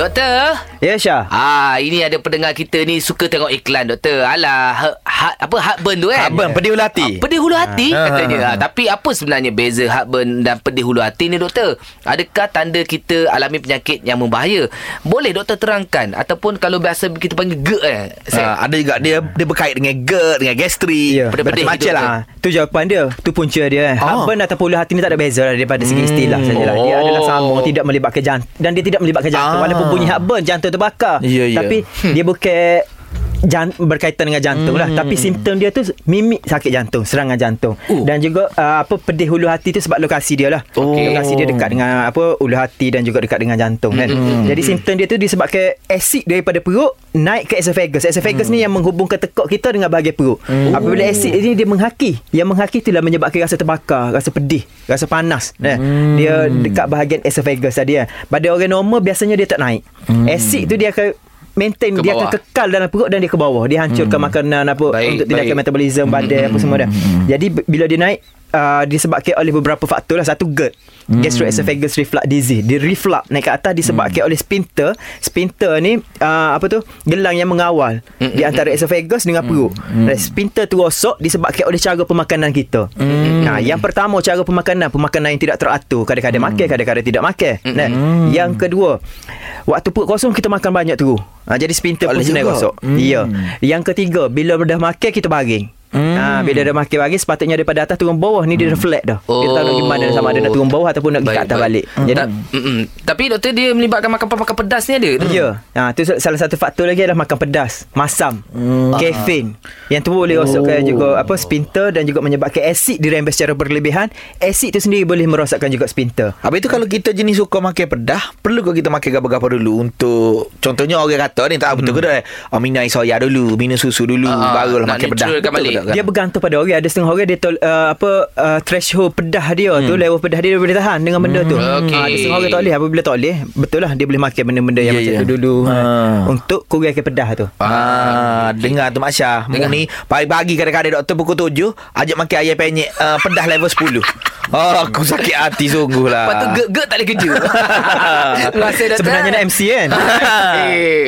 Doktor. Ya Syah Ah, ini ada pendengar kita ni suka tengok iklan doktor. Alah, ha, ha, apa heartburn tu kan? Heartburn, pedih hulu hati. Ah, pedih hulu hati Ah. katanya. Ah, tapi apa sebenarnya beza heartburn dan pedih hulu hati ni doktor? Adakah tanda kita alami penyakit yang membahaya? Boleh doktor terangkan ataupun kalau biasa kita panggil GERD eh. Uh, ada juga dia dia berkait dengan GERD, dengan gastrik. Ya. Pedih-pedih Macam-macam lah. Ha, tu jawapan dia Tu punca dia Ah. Heartburn ataupun ulu hati ni tak ada beza lah Daripada segi istilah sajalah Dia Oh. adalah sama Tidak melibatkan jantung Dan dia tidak melibatkan jantung Ah. Walaupun bunyi heartburn Jantung terbakar Ya, ya. Tapi dia bukan jan, berkaitan dengan jantung lah. Tapi simptom dia tu mimik sakit jantung serangan jantung. Oh. dan juga uh, apa pedih hulu hati tu sebab lokasi dia lah. Okey. lokasi dia dekat dengan apa ulu hati dan juga dekat dengan jantung kan. Jadi simptom dia tu disebabkan asid daripada perut naik ke esophagus. Esophagus ni yang menghubungkan tekak kita dengan bahagian perut. Apabila asid ni dia menghaki. Yang menghaki itulah menyebabkan rasa terbakar rasa pedih rasa panas. Kan? dia dekat bahagian esophagus tadi kan. Pada orang normal biasanya dia tak naik. Asid tu dia akan maintain Ke dia bawah. akan kekal dalam perut dan dia ke bawah. Dia hancurkan makanan apa Baik, untuk tindakan metabolisme badan apa semua dah jadi b- bila dia naik Uh, disebabkan oleh beberapa faktor lah. Satu GERD. Gastroesophagus reflux disease. Dia reflux naik ke atas Disebabkan oleh sphincter Sphincter ni uh, Apa tu Gelang yang mengawal Di antara esophagus dengan perut. Dan Sphincter tu rosak Disebabkan oleh cara pemakanan kita. Nah, Yang pertama cara pemakanan. Pemakanan yang tidak teratur. Kadang-kadang makan Kadang-kadang tidak makan. Nah, Yang kedua Waktu perut kosong Kita makan banyak tu. Ha, Jadi sphincter pun juga. rosak Ya. Yang ketiga Bila dah makan Kita baring Hmm. Ha, bila dah makin bagi sepatutnya daripada atas turun bawah ni dia reflect dah. Oh. Dia tahu nak gimana sama ada nak turun bawah ataupun nak pergi ke atas balik. Jadi Ta- mm-mm. Tapi doktor dia melibatkan makan-makan pedas ni ada? Ya. Ha, tu salah satu faktor lagi adalah makan pedas, masam, Hmm. kafein. Yang tu boleh rosakkan Oh. juga apa sphincter dan juga menyebabkan asid dirembes secara berlebihan. Asid tu sendiri boleh merosakkan juga sphincter. Habis tu kalau kita jenis suka makan pedah, perlu ke kita makan gapa-gapa dulu untuk contohnya orang kata ni tak betul ke dah. Oh, minum air soya dulu, minum susu dulu, Ah, barulah makan naturalkan ke tak? Dia bergantung pada orang Ada setengah orang Dia tol, uh, apa uh, Threshold pedah dia tu Level pedah dia Dia boleh tahan Dengan benda tu Hmm, okey. Ah, Ada setengah orang tak boleh Apabila tak boleh Betul lah Dia boleh makan benda-benda Yang Ya, macam ya. tu dulu Ah. Untuk kurangkan pedah tu Ah, dengar tu Mak Syah. Mu ni pagi-pagi kadang-kadang doktor pukul 7 ajak makan ayam penyek uh, pedah level 10. Oh, aku sakit hati sungguh lah. Lepas tu gerd-gerd tak boleh kerja. Sebenarnya nak MC kan Eh.